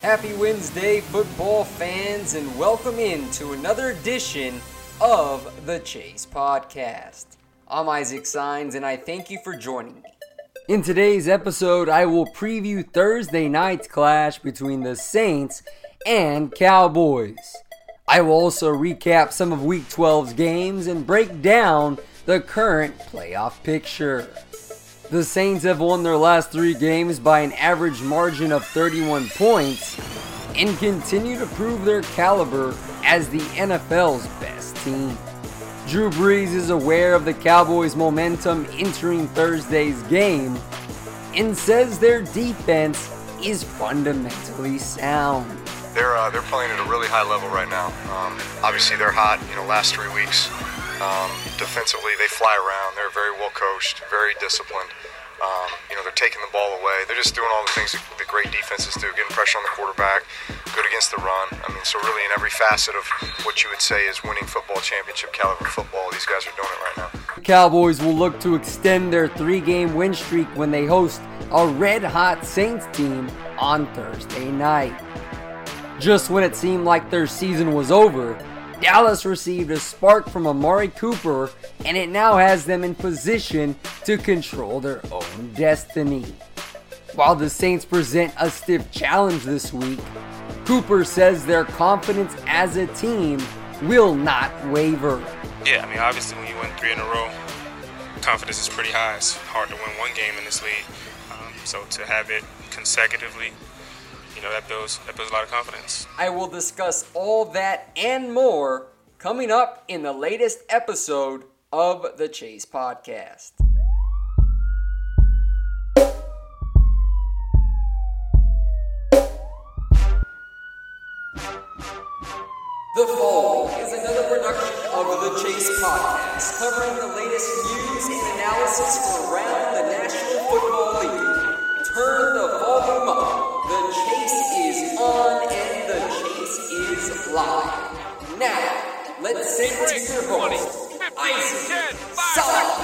Happy Wednesday, football fans, and welcome in to another edition of the Chase Podcast. I'm Isaac Signs, and I thank you for joining me. In today's episode, I will preview Thursday night's clash between the Saints and Cowboys. I will also recap some of Week 12's games and break down the current playoff picture. The Saints have won their last three games by an average margin of 31 points and continue to prove their caliber as the NFL's best team. Drew Brees is aware of the Cowboys' momentum entering Thursday's game and says their defense is fundamentally sound. They're uh, they're playing at a really high level right now. Um, obviously, they're hot. You know, last three weeks. Um, defensively, they fly around. They're very well coached, very disciplined. Um, you know, they're taking the ball away. They're just doing all the things that, that great defenses do, getting pressure on the quarterback, good against the run. I mean, so really in every facet of what you would say is winning football championship caliber football, these guys are doing it right now. The Cowboys will look to extend their three-game win streak when they host a red-hot Saints team on Thursday night. Just when it seemed like their season was over, Dallas received a spark from Amari Cooper, and it now has them in position to control their own destiny. While the Saints present a stiff challenge this week, Cooper says their confidence as a team will not waver. Yeah, I mean, obviously, when you win three in a row, confidence is pretty high. It's hard to win one game in this league. Um, so to have it consecutively, you know, that builds that builds a lot of confidence. I will discuss all that and more coming up in the latest episode of the Chase Podcast. The following is another production of the Chase Podcast, covering the latest news and analysis from around the National Football League. Turn the volume up. The chase is on and the chase is live. Now, let's send to your host, Isaac Sala.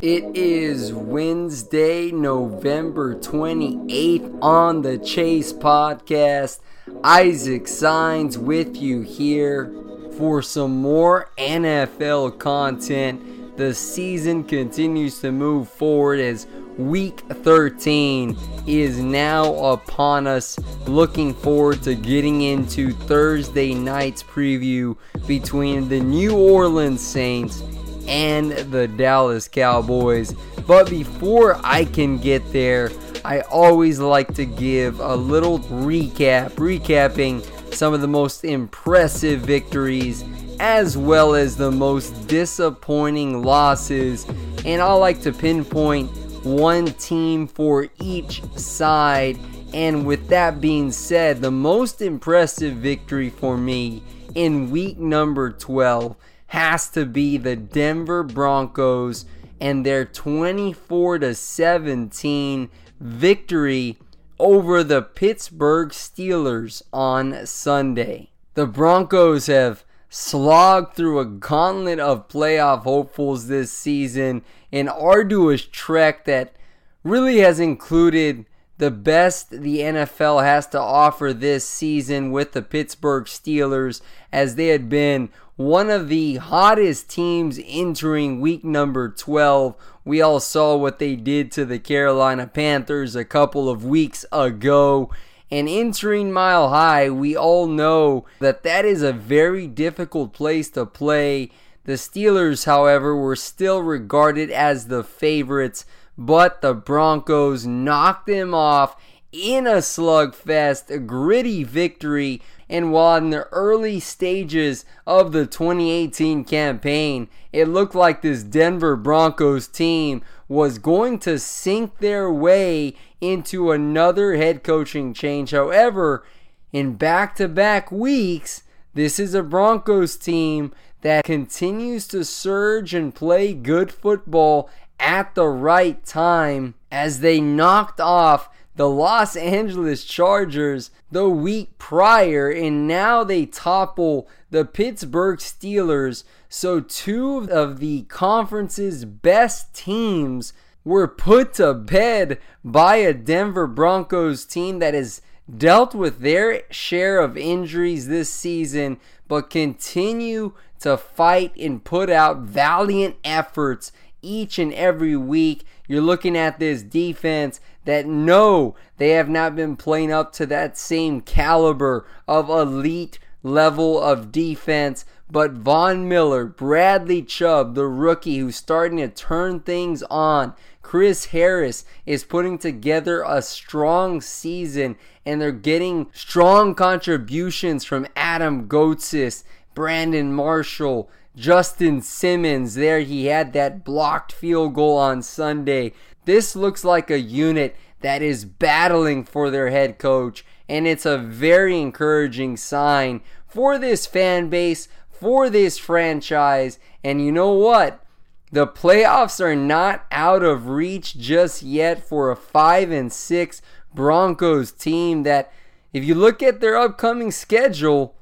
It is Wednesday, November 28th on the Chase Podcast. Isaac Signs with you here for some more NFL content. The season continues to move forward as week 13 is now upon us. Looking forward to getting into Thursday night's preview between the New Orleans Saints and the Dallas Cowboys. But before I can get there, I always like to give a little recap, recapping some of the most impressive victories as well as the most disappointing losses. And I like to pinpoint one team for each side. And with that being said, the most impressive victory for me in week number 12 has to be the Denver Broncos and their 24 to 17 victory over the Pittsburgh Steelers on Sunday. The Broncos have slogged through a gauntlet of playoff hopefuls this season, an arduous trek that really has included the best the NFL has to offer this season with the Pittsburgh Steelers, as they had been one of the hottest teams entering week number 12. We all saw what they did to the Carolina Panthers a couple of weeks ago. And entering Mile High, we all know that that is a very difficult place to play. The Steelers, however, were still regarded as the favorites but the Broncos knocked them off in a slugfest, a gritty victory. And while in the early stages of the 2018 campaign, it looked like this Denver Broncos team was going to sink their way into another head coaching change. However, in back to back weeks, this is a Broncos team that continues to surge and play good football at the right time as they knocked off the Los Angeles Chargers the week prior, and now they topple the Pittsburgh Steelers. So, two of the conference's best teams were put to bed by a Denver Broncos team that has dealt with their share of injuries this season, but continue to fight and put out valiant efforts each and every week. You're looking at this defense that no, they have not been playing up to that same caliber of elite level of defense. But Von Miller, Bradley Chubb, the rookie who's starting to turn things on, Chris Harris is putting together a strong season and they're getting strong contributions from Adam Gotsis, Brandon Marshall, Justin Simmons, there he had that blocked field goal on Sunday. This looks like a unit that is battling for their head coach, and it's a very encouraging sign for this fan base, for this franchise. And you know what? The playoffs are not out of reach just yet for a 5 and 6 Broncos team that if you look at their upcoming schedule,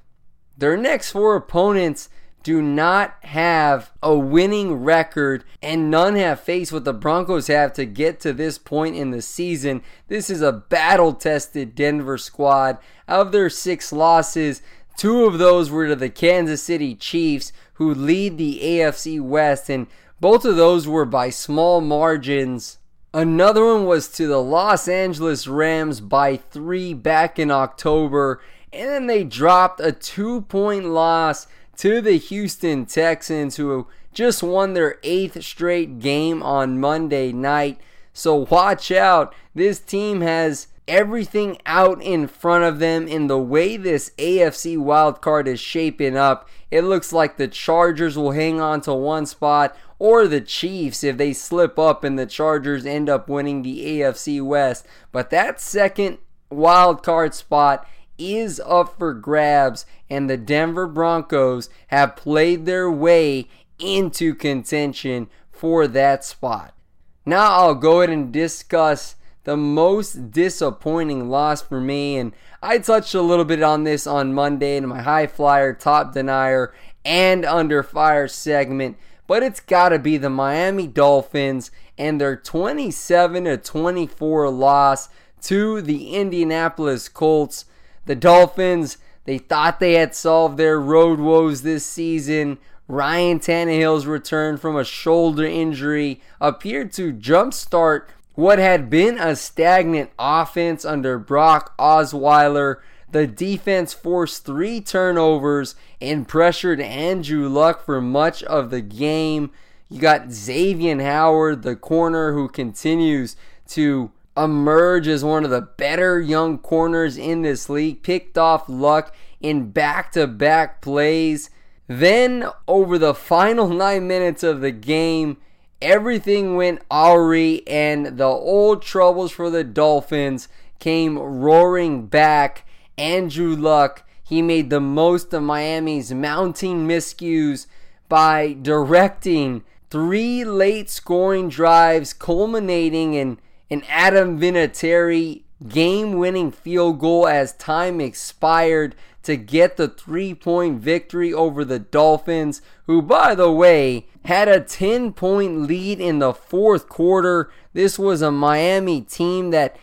their next four opponents do not have a winning record and none have faced what the Broncos have to get to this point in the season. This is a battle tested Denver squad. Of their six losses, two of those were to the Kansas City Chiefs, who lead the AFC West, and both of those were by small margins. Another one was to the Los Angeles Rams by three back in October, and then they dropped a two point loss to the Houston Texans, who just won their eighth straight game on Monday night. So watch out. This team has everything out in front of them in the way this AFC wildcard is shaping up. It looks like the Chargers will hang on to one spot or the Chiefs if they slip up and the Chargers end up winning the AFC West. But that second wildcard spot is up for grabs, and the Denver Broncos have played their way into contention for that spot. Now I'll go ahead and discuss the most disappointing loss for me, and I touched a little bit on this on Monday in my high flyer, top denier, and under fire segment, but it's got to be the Miami Dolphins and their 27 to 24 loss to the Indianapolis Colts. The Dolphins, they thought they had solved their road woes this season. Ryan Tannehill's return from a shoulder injury appeared to jumpstart what had been a stagnant offense under Brock Osweiler. The defense forced three turnovers and pressured Andrew Luck for much of the game. You got Xavier Howard, the corner, who continues to emerge as one of the better young corners in this league, picked off Luck in back to back plays. Then, over the final nine minutes of the game, everything went awry, and the old troubles for the Dolphins came roaring back. Andrew Luck, he made the most of Miami's mounting miscues by directing three late scoring drives culminating in an Adam Vinatieri game winning field goal as time expired to get the three point victory over the Dolphins, who, by the way, had a 10 point lead in the fourth quarter. This was a Miami team that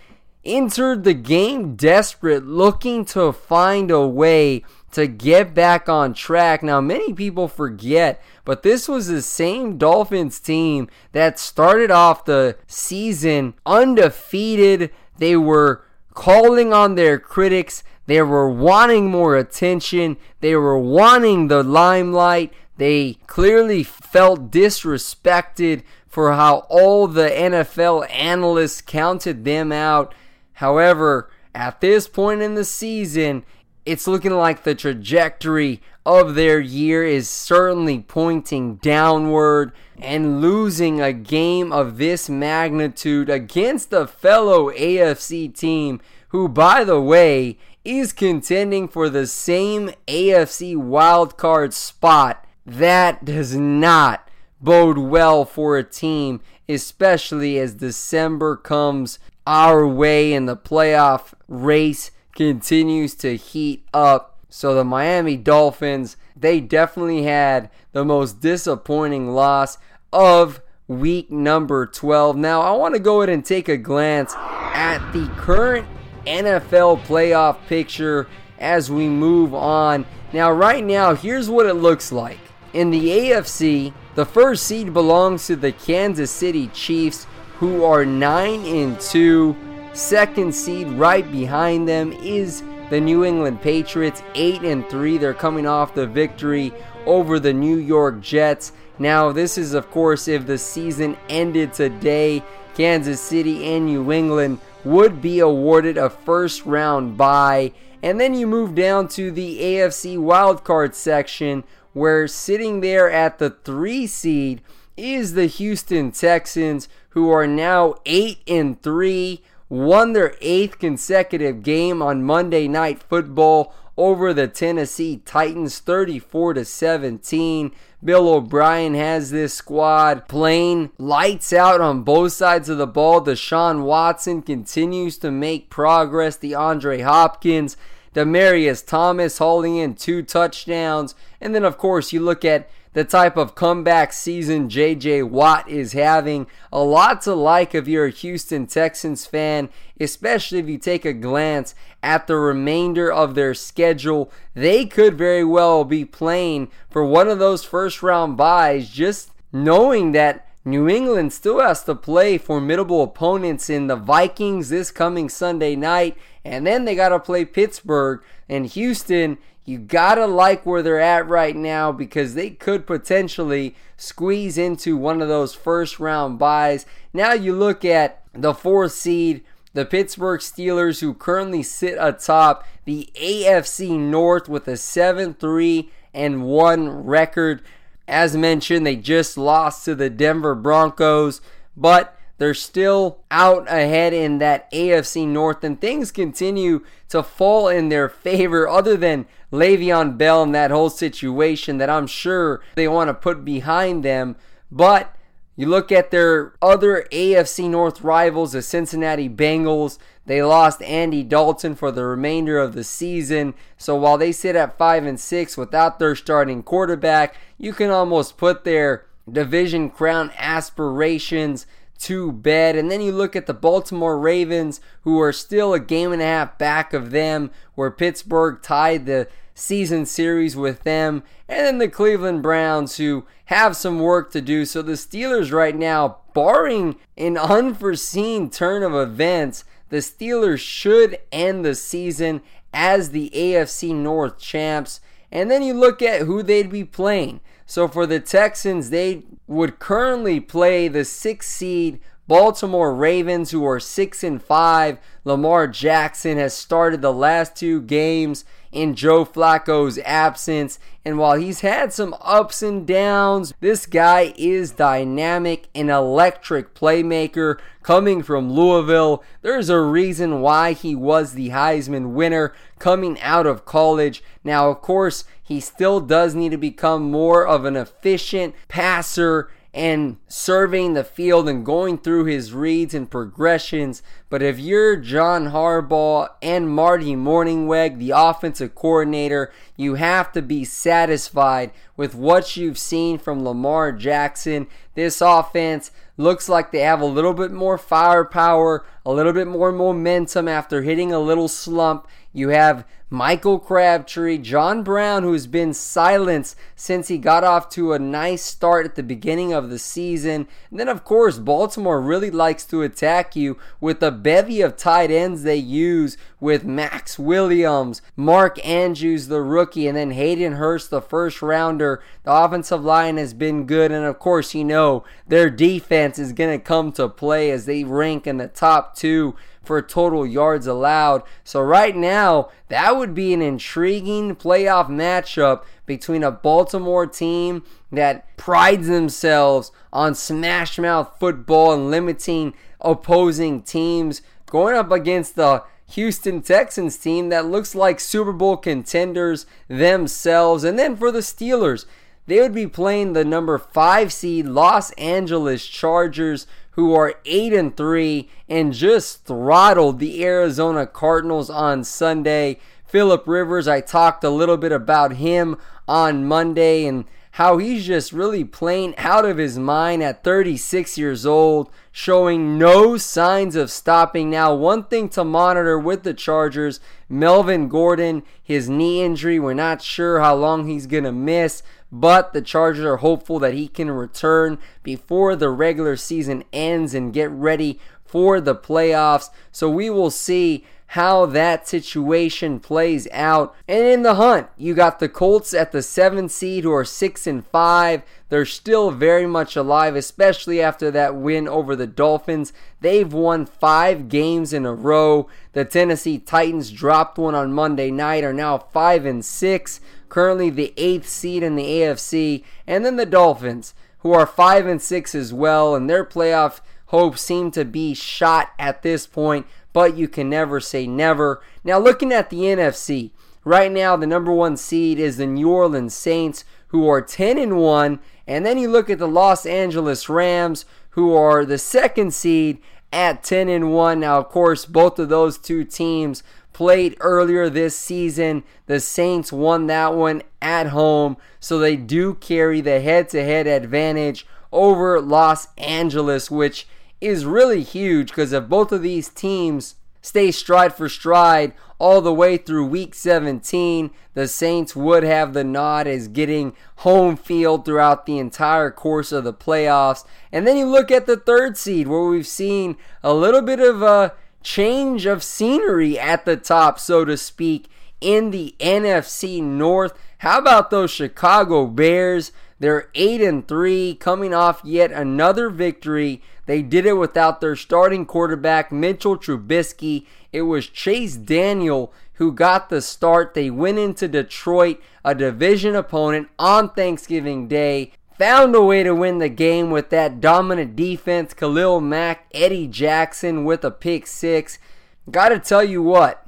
entered the game desperate, looking to find a way to get back on track. Now, many people forget, but this was the same Dolphins team that started off the season undefeated. They were calling on their critics. They were wanting more attention. They were wanting the limelight. They clearly felt disrespected for how all the NFL analysts counted them out. However, at this point in the season, it's looking like the trajectory of their year is certainly pointing downward and losing a game of this magnitude against a fellow AFC team who by the way is contending for the same AFC wildcard spot. That does not bode well for a team especially as December comes our way and the playoff race continues to heat up. So the Miami Dolphins, they definitely had the most disappointing loss of week number 12. Now, I want to go ahead and take a glance at the current NFL playoff picture as we move on. Now, right now, here's what it looks like. In the AFC, the first seed belongs to the Kansas City Chiefs, who are 9 and 2. Second seed right behind them is the New England Patriots, 8 and 3. They're coming off the victory over the New York Jets. Now, this is of course if the season ended today, Kansas City and New England would be awarded a first round bye. And then you move down to the AFC wildcard section where sitting there at the 3 seed is the Houston Texans who are now 8 and 3 won their eighth consecutive game on Monday Night Football over the Tennessee Titans 34 to 17. Bill O'Brien has this squad playing lights out on both sides of the ball. Deshaun Watson continues to make progress. DeAndre Hopkins, Demaryius Thomas hauling in two touchdowns. And then, of course, you look at the type of comeback season JJ Watt is having. A lot to like if you're a Houston Texans fan, especially if you take a glance at the remainder of their schedule. They could very well be playing for one of those first round byes, just knowing that. New England still has to play formidable opponents in the Vikings this coming Sunday night, and then they got to play Pittsburgh and Houston you gotta like where they're at right now because they could potentially squeeze into one of those first round byes. Now you look at the fourth seed, the Pittsburgh Steelers, who currently sit atop the AFC North with a 7 3 and 1 record. As mentioned, they just lost to the Denver Broncos, but they're still out ahead in that AFC North, and things continue to fall in their favor, other than Le'Veon Bell and that whole situation that I'm sure they want to put behind them. But you look at their other AFC North rivals, the Cincinnati Bengals. They lost Andy Dalton for the remainder of the season. So while they sit at 5 and 6 without their starting quarterback, you can almost put their division crown aspirations to bed. And then you look at the Baltimore Ravens, who are still a game and a half back of them, where Pittsburgh tied the season series with them. And then the Cleveland Browns, who have some work to do. So the Steelers, right now, barring an unforeseen turn of events, the Steelers should end the season as the AFC North champs. And then you look at who they'd be playing. So for the Texans, they would currently play the sixth seed Baltimore Ravens, who are six and five. Lamar Jackson has started the last two games in Joe Flacco's absence. And while he's had some ups and downs, this guy is dynamic, and electric playmaker coming from Louisville. There's a reason why he was the Heisman winner coming out of college. Now, of course, he still does need to become more of an efficient passer and surveying the field and going through his reads and progressions. But if you're John Harbaugh and Marty Mornhinweg, the offensive coordinator, you have to be satisfied with what you've seen from Lamar Jackson. This offense looks like they have a little bit more firepower, a little bit more momentum after hitting a little slump. You have Michael Crabtree, John Brown, who's been silenced since he got off to a nice start at the beginning of the season. And then, of course, Baltimore really likes to attack you with a bevy of tight ends they use with Maxx Williams, Mark Andrews, the rookie, and then Hayden Hurst, the first rounder. The offensive line has been good, and of course, you know, their defense is going to come to play as they rank in the top two for total yards allowed. So, right now, that would be an intriguing playoff matchup between a Baltimore team that prides themselves on smash mouth football and limiting opposing teams going up against the Houston Texans team that looks like Super Bowl contenders themselves. And then for the Steelers, they would be playing the number 5 seed Los Angeles Chargers who are 8 and 3 and just throttled the Arizona Cardinals on Sunday. Philip Rivers, I talked a little bit about him on Monday and how he's just really playing out of his mind at 36 years old, showing no signs of stopping. Now, one thing to monitor with the Chargers Melvin Gordon, his knee injury, we're not sure how long he's going to miss, but the Chargers are hopeful that he can return before the regular season ends and get ready for the playoffs. So we will see how that situation plays out. And in the hunt, you got the Colts at the 7 seed who are 6 and 5. They're still very much alive, especially after that win over the Dolphins. They've won 5 games in a row. The Tennessee Titans dropped one on Monday night are now 5 and 6, currently the 8th seed in the AFC, and then the Dolphins who are 5 and 6 as well and their playoff hopes seem to be shot at this point but you can never say never. Now, looking at the NFC, right now the number one seed is the New Orleans Saints, who are 10 and 1. And then you look at the Los Angeles Rams, who are the second seed at 10 and 1. Now, of course, both of those two teams played earlier this season. The Saints won that one at home, so they do carry the head to head advantage over Los Angeles, which is really huge because if both of these teams stay stride for stride all the way through week 17, the Saints would have the nod as getting home field throughout the entire course of the playoffs. And then you look at the third seed where we've seen a little bit of a change of scenery at the top, so to speak, in the NFC North. How about those Chicago Bears? They're 8 and 3 coming off yet another victory. They did it without their starting quarterback Mitchell Trubisky. It was Chase Daniel who got the start. They went into Detroit, a division opponent on Thanksgiving Day. Found a way to win the game with that dominant defense. Khalil Mack, Eddie Jackson with a pick six. Gotta tell you what,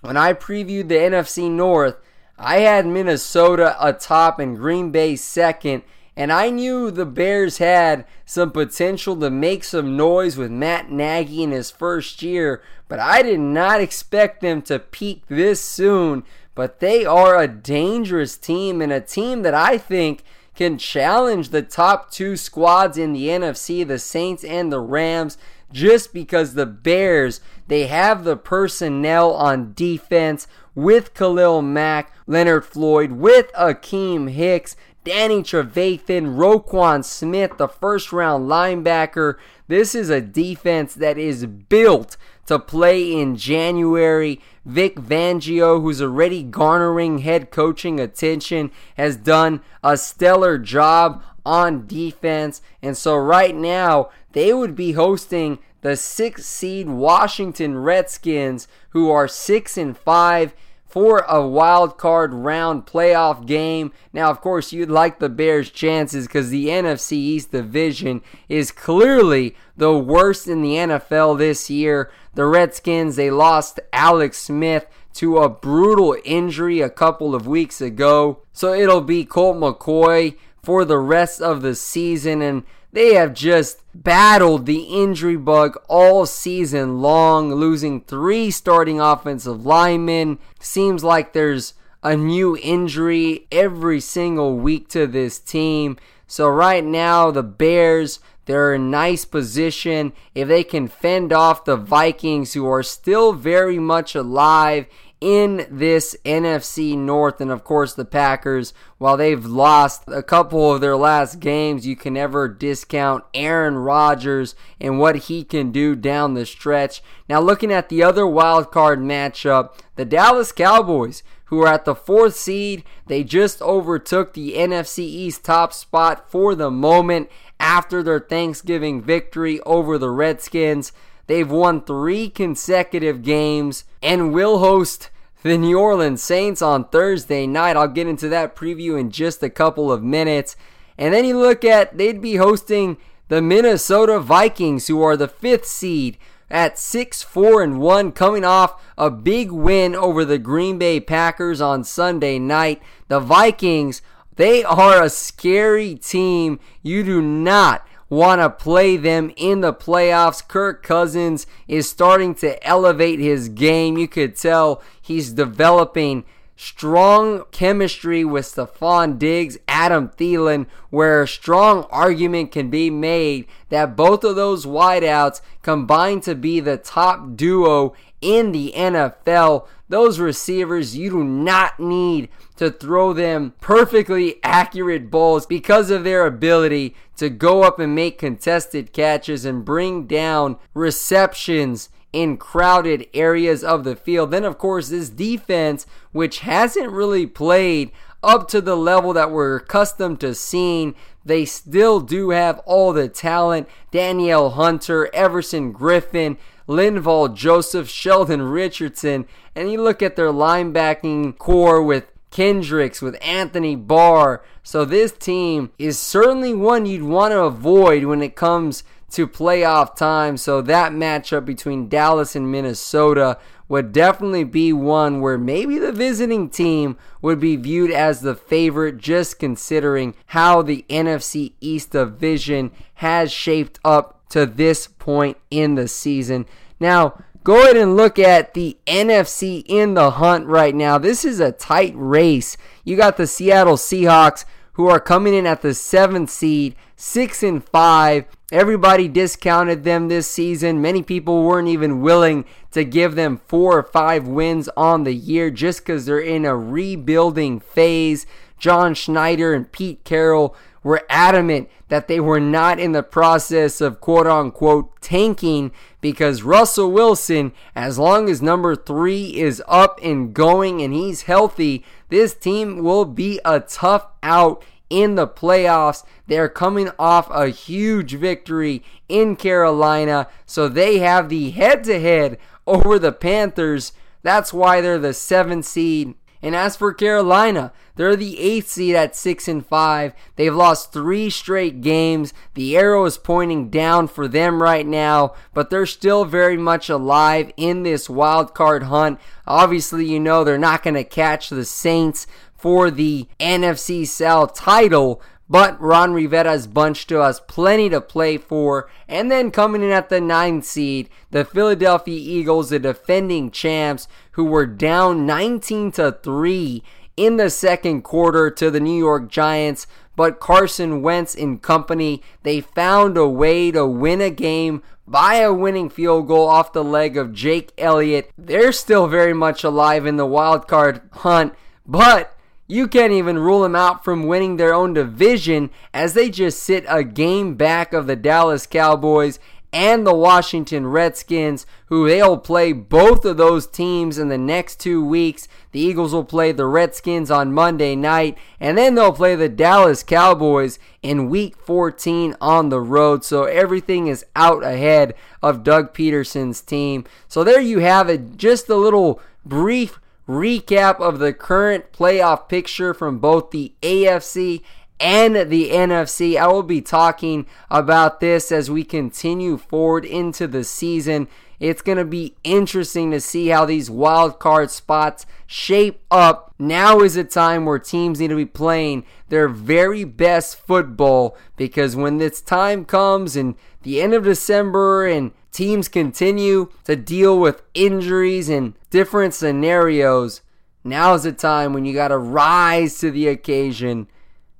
when I previewed the NFC North, I had Minnesota atop and Green Bay second, and I knew the Bears had some potential to make some noise with Matt Nagy in his first year, but I did not expect them to peak this soon. But they are a dangerous team and a team that I think can challenge the top two squads in the NFC, the Saints and the Rams just because the Bears, they have the personnel on defense with Khalil Mack, Leonard Floyd, with Akiem Hicks, Danny Trevathan, Roquan Smith, the first round linebacker. This is a defense that is built to play in January. Vic Fangio, who's already garnering head coaching attention, has done a stellar job on defense. And so right now, they would be hosting the six seed Washington Redskins, who are six and five for a wild card round playoff game. Now, of course, you'd like the Bears' chances because the NFC East division is clearly the worst in the NFL this year. The Redskins, they lost Alex Smith to a brutal injury a couple of weeks ago. So it'll be Colt McCoy for the rest of the season. And they have just battled the injury bug all season long, losing three starting offensive linemen. Seems like there's a new injury every single week to this team. So right now, the Bears, they're in nice position. If they can fend off the Vikings, who are still very much alive in this NFC North. And of course, the Packers, while they've lost a couple of their last games, you can never discount Aaron Rodgers and what he can do down the stretch. Now, looking at the other wild card matchup, the Dallas Cowboys, who are at the fourth seed, they just overtook the NFC East top spot for the moment after their Thanksgiving victory over the Redskins. They've won three consecutive games and will host the New Orleans Saints on Thursday night. I'll get into that preview in just a couple of minutes. And then you look at, they'd be hosting the Minnesota Vikings, who are the fifth seed at 6 4 and 1, coming off a big win over the Green Bay Packers on Sunday night. The Vikings, they are a scary team. You do not want to play them in the playoffs. Kirk Cousins is starting to elevate his game. You could tell he's developing strong chemistry with Stefon Diggs, Adam Thielen, where a strong argument can be made that both of those wideouts combine to be the top duo in the NFL. Those receivers, you do not need to throw them perfectly accurate balls because of their ability to go up and make contested catches and bring down receptions in crowded areas of the field. Then, of course, this defense, which hasn't really played up to the level that we're accustomed to seeing. They still do have all the talent. Danielle Hunter, Everson Griffen, Linval Joseph, Sheldon Richardson. And you look at their linebacking corps with Kendricks, with Anthony Barr. So this team is certainly one you'd want to avoid when it comes to playoff time. So that matchup between Dallas and Minnesota would definitely be one where maybe the visiting team would be viewed as the favorite just considering how the NFC East division has shaped up to this point in the season. Now, go ahead and look at the NFC in the hunt right now. This is a tight race. You got the Seattle Seahawks who are coming in at the seventh seed, six and five. Everybody discounted them this season. Many people weren't even willing to give them four or five wins on the year just because they're in a rebuilding phase. John Schneider and Pete Carroll were adamant that they were not in the process of quote unquote tanking because Russell Wilson, as long as number three is up and going and he's healthy, this team will be a tough out in the playoffs. They're coming off a huge victory in Carolina, so they have the head to head over the Panthers. That's why they're the seventh seed. And as for Carolina, they're the eighth seed at six and five. They've lost three straight games. The arrow is pointing down for them right now, but they're still very much alive in this wild card hunt. Obviously, you know they're not going to catch the Saints, for the NFC South title. But Ron Rivera's bunch still has plenty to play for. And then coming in at the ninth seed, the Philadelphia Eagles, the defending champs, who were down 19 to 3 in the second quarter to the New York Giants. But Carson Wentz and company, they found a way to win a game by a winning field goal off the leg of Jake Elliott. They're still very much alive in the wild card hunt, but you can't even rule them out from winning their own division as they just sit a game back of the Dallas Cowboys and the Washington Redskins, who they'll play both of those teams in the next two weeks. The Eagles will play the Redskins on Monday night, and then they'll play the Dallas Cowboys in week 14 on the road. So everything is out ahead of Doug Pederson's team. So there you have it, just a little brief recap of the current playoff picture from both the AFC and the NFC. I will be talking about this as we continue forward into the season. It's going to be interesting to see how these wild card spots shape up. Now is a time where teams need to be playing their very best football because when this time comes and the end of December and teams continue to deal with injuries and different scenarios, now is the time when you got to rise to the occasion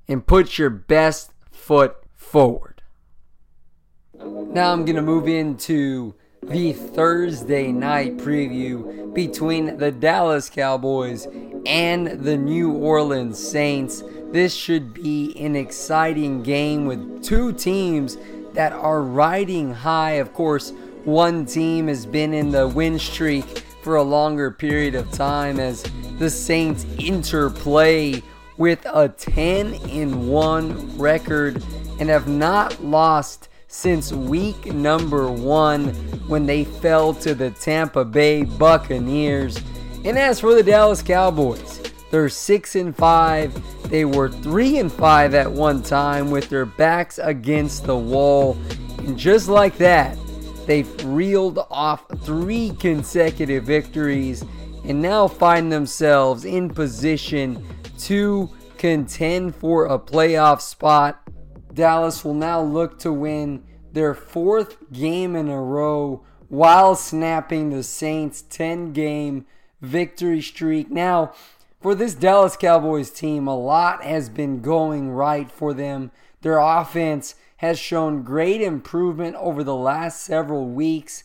and put your best foot forward. Now I'm going to move into the Thursday night preview between the Dallas Cowboys and the New Orleans Saints. This should be an exciting game with two teams that are riding high. Of course, one team has been in the win streak for a longer period of time as the Saints interplay with a 10 in 1 record and have not lost since week number 1 when they fell to the Tampa Bay Buccaneers. And as for the Dallas Cowboys, they're 6 and 5. They were 3 and 5 at one time with their backs against the wall. And just like that, they've reeled off 3 consecutive victories and now find themselves in position to contend for a playoff spot. Dallas will now look to win their fourth game in a row while snapping the Saints' 10 game victory streak. Now, for this Dallas Cowboys team, a lot has been going right for them. Their offense has shown great improvement over the last several weeks.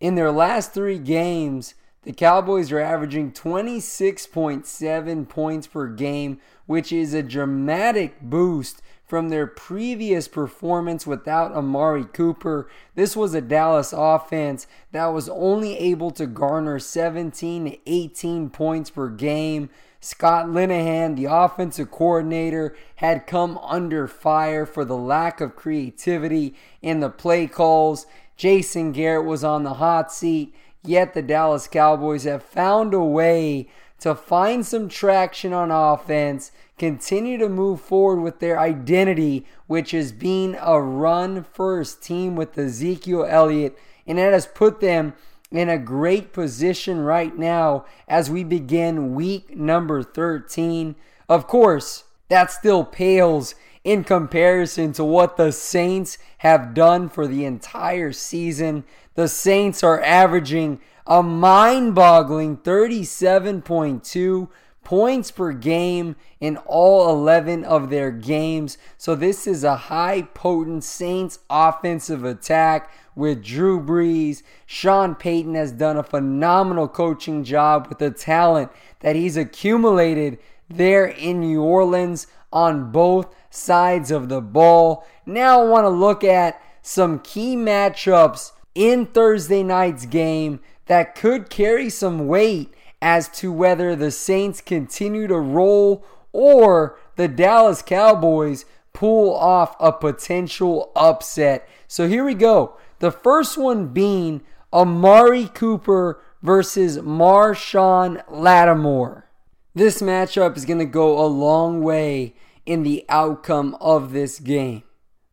In their last three games, the Cowboys are averaging 26.7 points per game, which is a dramatic boost from their previous performance without Amari Cooper. This was a Dallas offense that was only able to garner 17 to 18 points per game. Scott Linehan, the offensive coordinator, had come under fire for the lack of creativity in the play calls. Jason Garrett was on the hot seat. Yet the Dallas Cowboys have found a way to find some traction on offense, continue to move forward with their identity, which is being a run first team with Ezekiel Elliott, and that has put them in a great position right now as we begin week number 13. Of course, that still pales in comparison to what the Saints have done for the entire season. The Saints are averaging a mind boggling 37.2 points per game in all 11 of their games. So, this is a high potent Saints offensive attack with Drew Brees. Sean Payton has done a phenomenal coaching job with the talent that he's accumulated there in New Orleans on both sides of the ball. Now, I want to look at some key matchups in Thursday night's game that could carry some weight as to whether the Saints continue to roll or the Dallas Cowboys pull off a potential upset. So here we go. The first one being Amari Cooper versus Marshon Lattimore. This matchup is going to go a long way in the outcome of this game.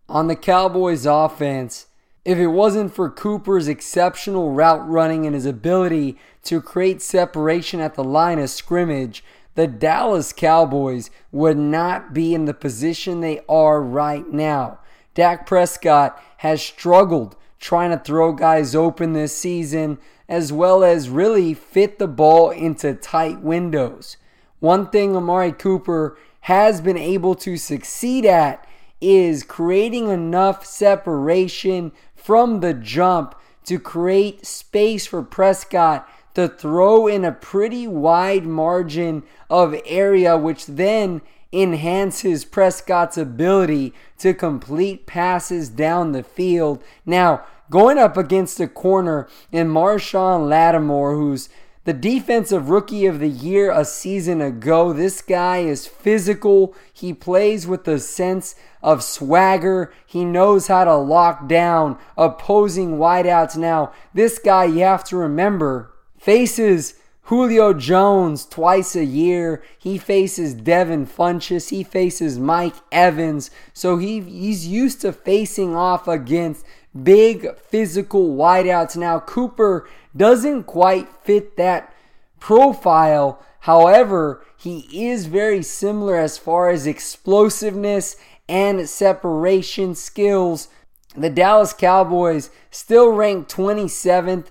On the Cowboys offense, if it wasn't for Cooper's exceptional route running and his ability to create separation at the line of scrimmage, the Dallas Cowboys would not be in the position they are right now. Dak Prescott has struggled trying to throw guys open this season, as well as really fit the ball into tight windows. One thing Amari Cooper has been able to succeed at is creating enough separation from the jump to create space for Prescott to throw in a pretty wide margin of area, which then enhances Prescott's ability to complete passes down the field. Now, going up against a corner in Marshon Lattimore, who's the defensive rookie of the year a season ago. This guy is physical. He plays with a sense of swagger. He knows how to lock down opposing wideouts. Now, this guy, you have to remember, faces Julio Jones twice a year. He faces Devin Funchess. He faces Mike Evans. So he, he's used to facing off against big physical wideouts. Now, Cooper doesn't quite fit that profile. However, he is very similar as far as explosiveness and separation skills. The Dallas Cowboys still rank 27th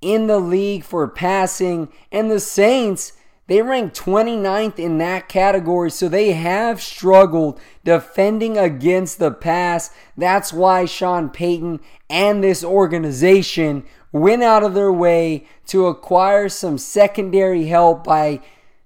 in the league for passing, and the Saints they rank 29th in that category, so they have struggled defending against the pass. That's why Sean Payton and this organization went out of their way to acquire some secondary help by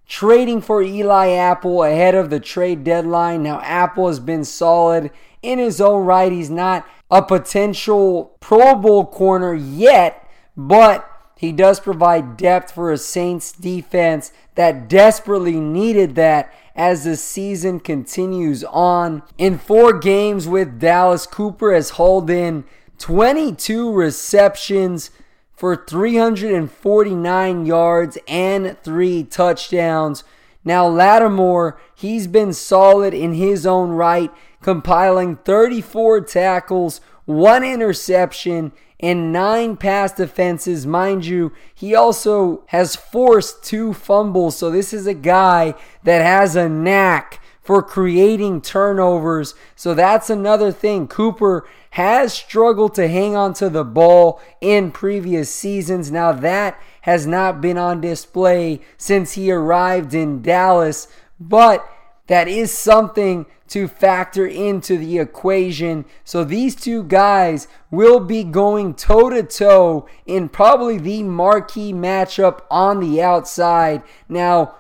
trading for Eli Apple ahead of the trade deadline. Now, Apple has been solid in his own right. He's not a potential Pro Bowl corner yet, but he does provide depth for a Saints defense that desperately needed that as the season continues on. In four games with Dallas, Cooper has hauled in 22 receptions for 349 yards and three touchdowns. Now, Lattimore, he's been solid in his own right, compiling 34 tackles, one interception, and nine pass defenses. Mind you, he also has forced two fumbles. So this is a guy that has a knack for creating turnovers. So that's another thing. Cooper has struggled to hang on to the ball in previous seasons. Now that has not been on display since he arrived in Dallas, but that is something to factor into the equation. So these two guys will be going toe to toe in probably the marquee matchup on the outside. Now,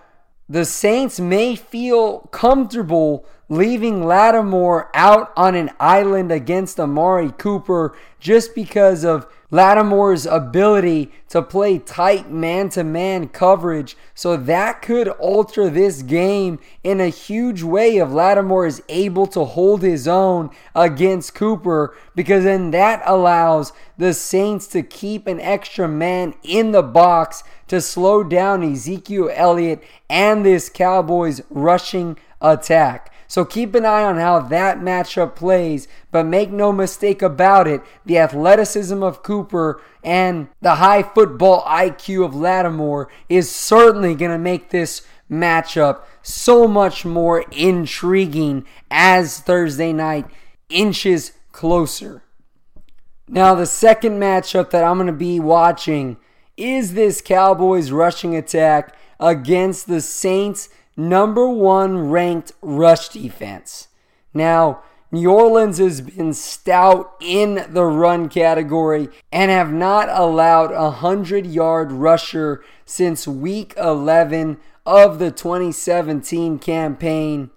the Saints may feel comfortable leaving Lattimore out on an island against Amari Cooper just because of Lattimore's ability to play tight man to man coverage. So that could alter this game in a huge way if Lattimore is able to hold his own against Cooper because then that allows the Saints to keep an extra man in the box to slow down Ezekiel Elliott and this Cowboys rushing attack. So keep an eye on how that matchup plays, but make no mistake about it, the athleticism of Cooper and the high football IQ of Lattimore is certainly going to make this matchup so much more intriguing as Thursday night inches closer. Now, the second matchup that I'm going to be watching is this Cowboys rushing attack against the Saints number one ranked rush defense. Now, New Orleans has been stout in the run category and have not allowed a 100 yard rusher since week 11 of the 2017 campaign.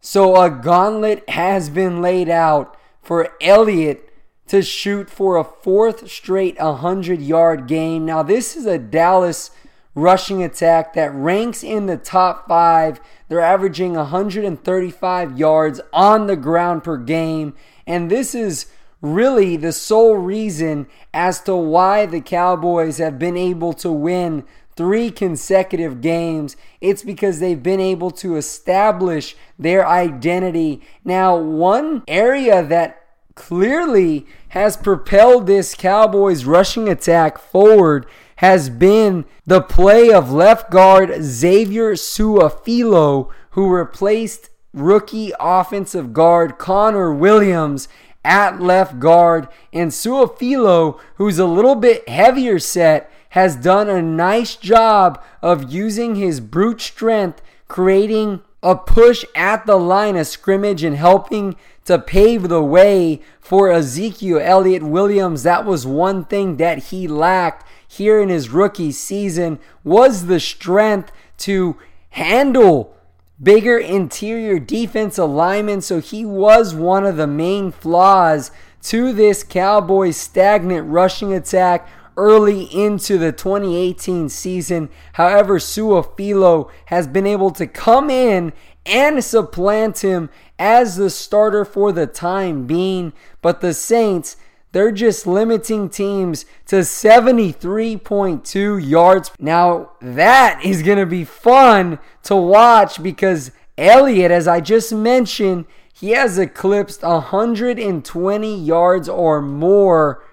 So a gauntlet has been laid out for Elliott to shoot for a fourth straight 100 yard game. Now, this is a Dallas rushing attack that ranks in the top five. They're averaging 135 yards on the ground per game. And this is really the sole reason as to why the Cowboys have been able to win three consecutive games. It's because they've been able to establish their identity. Now, one area that clearly has propelled this Cowboys rushing attack forward has been the play of left guard Xavier Su'a-Filo, who replaced rookie offensive guard Connor Williams at left guard. And Su'a-Filo, who's a little bit heavier set, has done a nice job of using his brute strength, creating a push at the line of scrimmage and helping to pave the way for Ezekiel Elliott Williams. That was one thing that he lacked here in his rookie season was the strength to handle bigger interior defense alignment. So he was one of the main flaws to this Cowboys stagnant rushing attack early into the 2018 season. However, Su'a-Filo has been able to come in and supplant him as the starter for the time being. But the Saints they're just limiting teams to 73.2 yards. Now, that is going to be fun to watch because Elliott, as I just mentioned, he has eclipsed 120 yards or more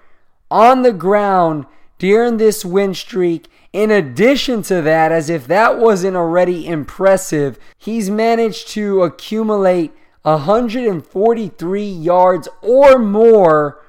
on the ground during this win streak. In addition to that, as if that wasn't already impressive, he's managed to accumulate 143 yards or more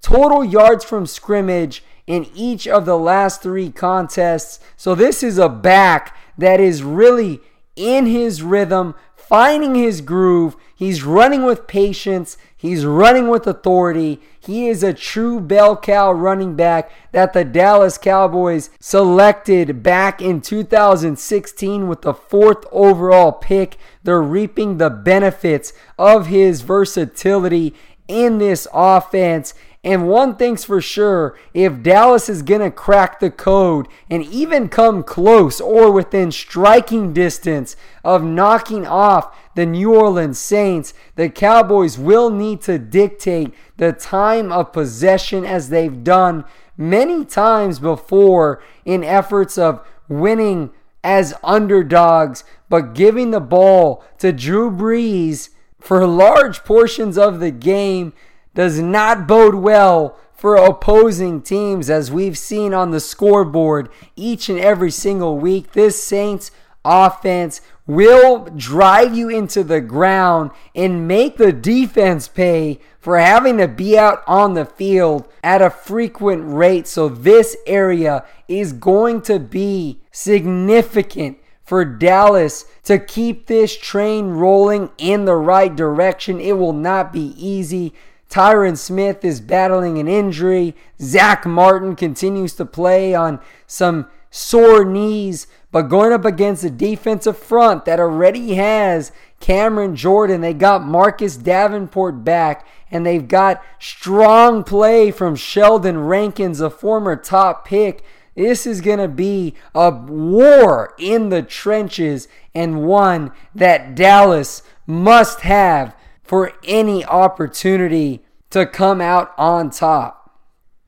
total yards from scrimmage in each of the last three contests. So this is a back that is really in his rhythm, finding his groove. He's running with patience. He's running with authority. He is a true bell cow running back that the Dallas Cowboys selected back in 2016 with the fourth overall pick. They're reaping the benefits of his versatility in this offense. And one thing's for sure if Dallas is going to crack the code and even come close or within striking distance of knocking off the New Orleans Saints, the Cowboys will need to dictate the time of possession as they've done many times before in efforts of winning as underdogs, but giving the ball to Drew Brees for large portions of the game does not bode well for opposing teams as we've seen on the scoreboard each and every single week. This Saints offense will drive you into the ground and make the defense pay for having to be out on the field at a frequent rate. So, this area is going to be significant for Dallas to keep this train rolling in the right direction. It will not be easy. Tyron Smith is battling an injury. Zack Martin continues to play on some sore knees, but going up against a defensive front that already has Cameron Jordan. They got Marcus Davenport back, and they've got strong play from Sheldon Rankins, a former top pick. This is going to be a war in the trenches and one that Dallas must have for any opportunity to come out on top.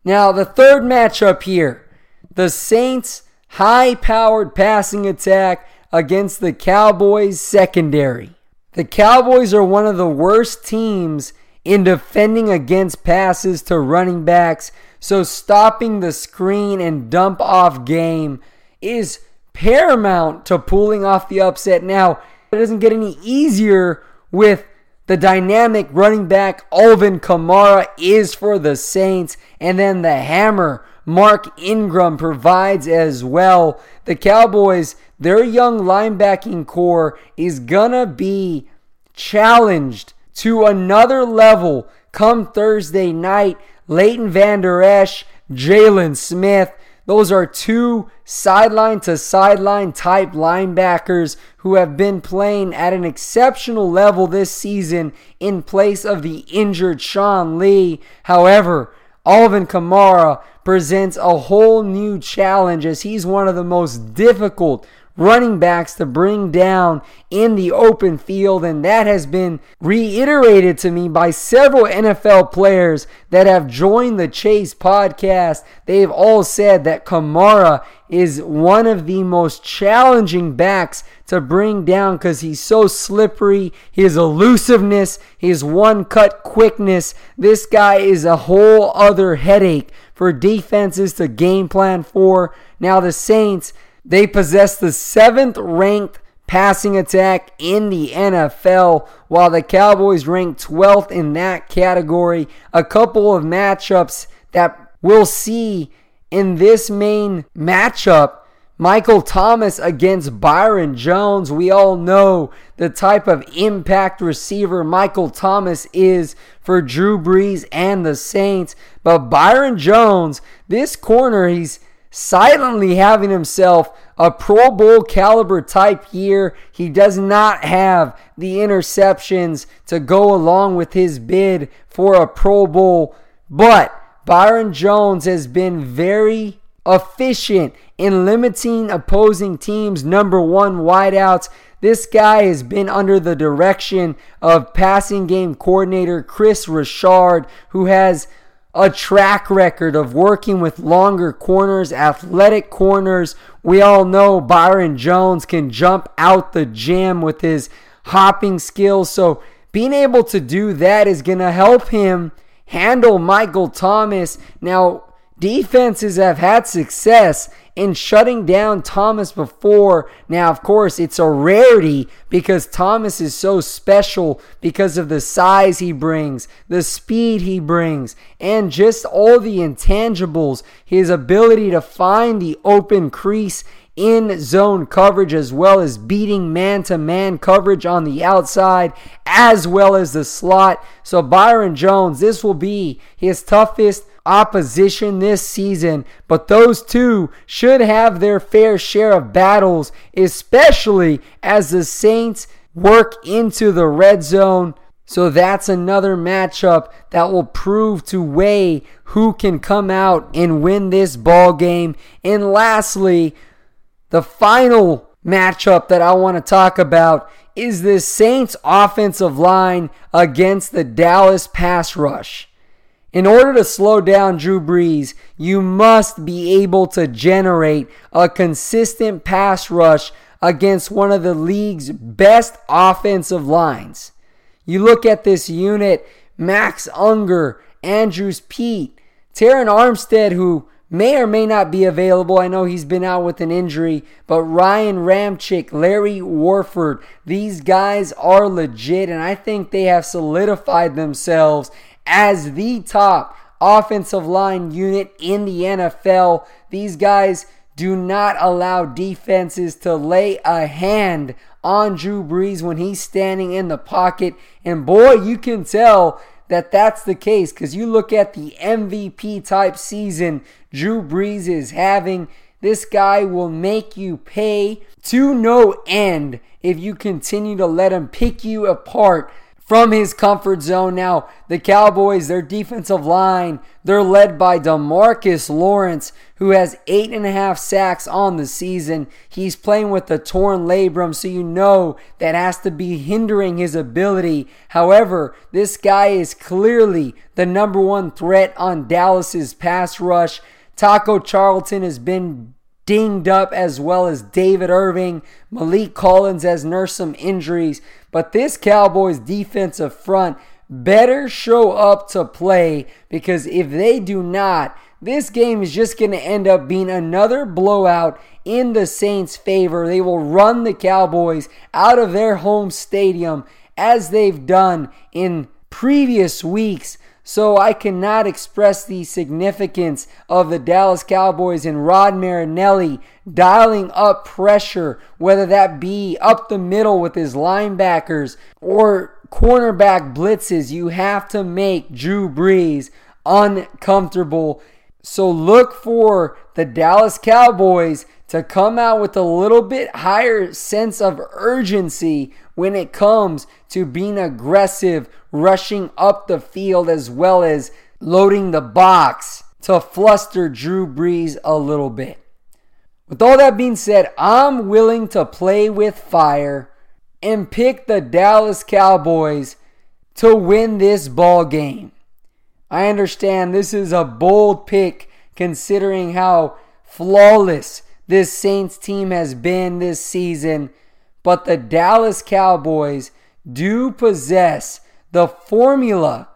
Now, the third matchup here the Saints' high powered passing attack against the Cowboys' secondary. The Cowboys are one of the worst teams in defending against passes to running backs, so stopping the screen and dump off game is paramount to pulling off the upset. Now, it doesn't get any easier with the dynamic running back Alvin Kamara is for the Saints, and then the hammer Mark Ingram provides as well. The Cowboys, their young linebacking corps is gonna be challenged to another level come Thursday night. Leighton Vander Esch, Jaylon Smith, those are two sideline to sideline type linebackers who have been playing at an exceptional level this season in place of the injured Sean Lee. However, Alvin Kamara presents a whole new challenge as he's one of the most difficult running backs to bring down in the open field. And that has been reiterated to me by several NFL players that have joined the Chase podcast. They've all said that Kamara is one of the most challenging backs to bring down because he's so slippery. His elusiveness, his one cut quickness. This guy is a whole other headache for defenses to game plan for. Now, the Saints they possess the seventh ranked passing attack in the NFL, while the Cowboys rank 12th in that category. A couple of matchups that we'll see in this main matchup. Michael Thomas against Byron Jones. We all know the type of impact receiver Michael Thomas is for Drew Brees and the Saints. But Byron Jones, this corner, he's silently having himself a Pro Bowl caliber type year. He does not have the interceptions to go along with his bid for a Pro Bowl, but Byron Jones has been very efficient in limiting opposing teams' number one wideouts. This guy has been under the direction of passing game coordinator Kris Richard, who has a track record of working with longer corners, athletic corners. We all know Byron Jones can jump out the jam with his hopping skills. So being able to do that is going to help him handle Michael Thomas. Now, defenses have had success in shutting down Thomas before. Now, of course, it's a rarity because Thomas is so special because of the size he brings, the speed he brings, and just all the intangibles. His ability to find the open crease in zone coverage as well as beating man to man coverage on the outside as well as the slot. So, Byron Jones, this will be his toughest opposition this season, but those two should have their fair share of battles, especially as the Saints work into the red zone. So that's another matchup that will prove to weigh who can come out and win this ball game. And lastly, the final matchup that I want to talk about is the Saints offensive line against the Dallas pass rush. In order to slow down Drew Brees, you must be able to generate a consistent pass rush against one of the league's best offensive lines. You look at this unit Max Unger, Andrus Peat, Terron Armstead, who may or may not be available. I know he's been out with an injury, but Ryan Ramczyk, Larry Warford, these guys are legit, and I think they have solidified themselves as the top offensive line unit in the NFL. These guys do not allow defenses to lay a hand on Drew Brees when he's standing in the pocket. And boy, you can tell that that's the case because you look at the MVP type season Drew Brees is having. This guy will make you pay to no end if you continue to let him pick you apart from his comfort zone. Now, the Cowboys, their defensive line, they're led by Demarcus Lawrence, who has eight and a half sacks on the season. He's playing with a torn labrum, so you know that has to be hindering his ability. However, this guy is clearly the number one threat on Dallas's pass rush. Taco Charlton has been dinged up as well as David Irving. Maliek Collins has nursed some injuries. But this Cowboys defensive front better show up to play because if they do not, this game is just going to end up being another blowout in the Saints' favor. They will run the Cowboys out of their home stadium as they've done in previous weeks. So I cannot express the significance of the Dallas Cowboys and Rod Marinelli dialing up pressure, whether that be up the middle with his linebackers or cornerback blitzes. You have to make Drew Brees uncomfortable. So look for the Dallas Cowboys to come out with a little bit higher sense of urgency when it comes to being aggressive, rushing up the field, as well as loading the box to fluster Drew Brees a little bit. With all that being said, I'm willing to play with fire and pick the Dallas Cowboys to win this ball game. I understand this is a bold pick considering how flawless this Saints team has been this season, but the Dallas Cowboys do possess the formula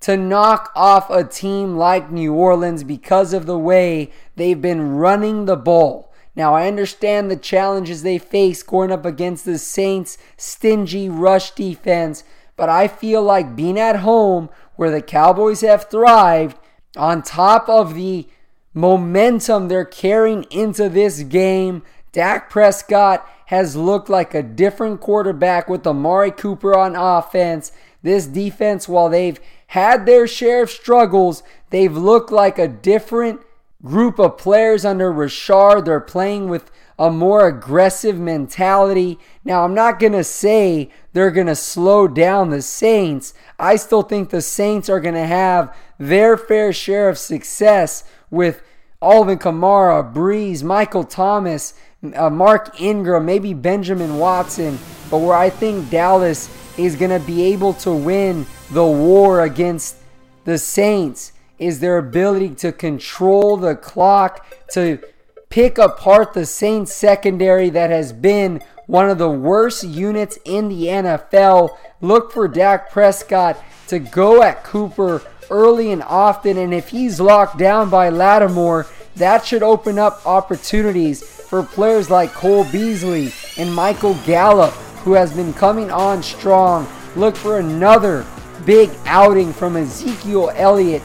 to knock off a team like New Orleans because of the way they've been running the ball. Now, I understand the challenges they face going up against the Saints' stingy rush defense, but I feel like being at home where the Cowboys have thrived, on top of the momentum they're carrying into this game. Dak Prescott has looked like a different quarterback with Amari Cooper on offense. This defense, while they've had their share of struggles, they've looked like a different group of players under Rashard. They're playing with a more aggressive mentality. Now, I'm not going to say they're going to slow down the Saints. I still think the Saints are going to have their fair share of success with Alvin Kamara, Brees, Michael Thomas, uh, Mark Ingram, maybe Benjamin Watson. But where I think Dallas is going to be able to win the war against the Saints is their ability to control the clock, to pick apart the Saints secondary that has been one of the worst units in the NFL. Look for Dak Prescott to go at Cooper early and often, and if he's locked down by Lattimore, that should open up opportunities for players like Cole Beasley and Michael Gallup, who has been coming on strong. Look for another big outing from Ezekiel Elliott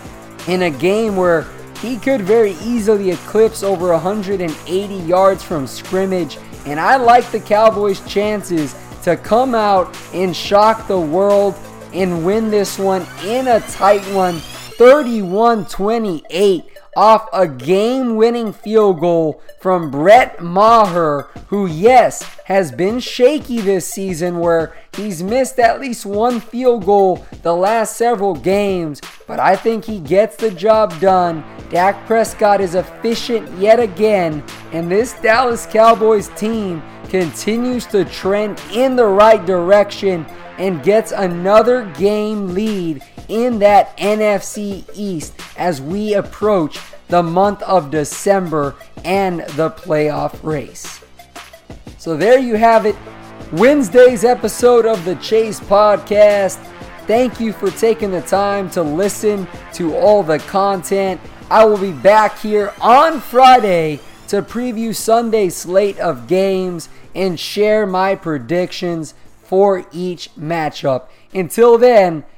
in a game where he could very easily eclipse over 180 yards from scrimmage. And I like the Cowboys' chances to come out and shock the world and win this one in a tight one 31 28 off a game winning field goal from Brett Maher, who, yes, has been shaky this season where he's missed at least one field goal the last several games, but I think he gets the job done. Dak Prescott is efficient yet again, and this Dallas Cowboys team continues to trend in the right direction and gets another game lead in that NFC East as we approach the month of December and the playoff race. So there you have it. Wednesday's episode of the Chase Podcast. Thank you for taking the time to listen to all the content. I will be back here on Friday to preview Sunday's slate of games and share my predictions for each matchup. Until then,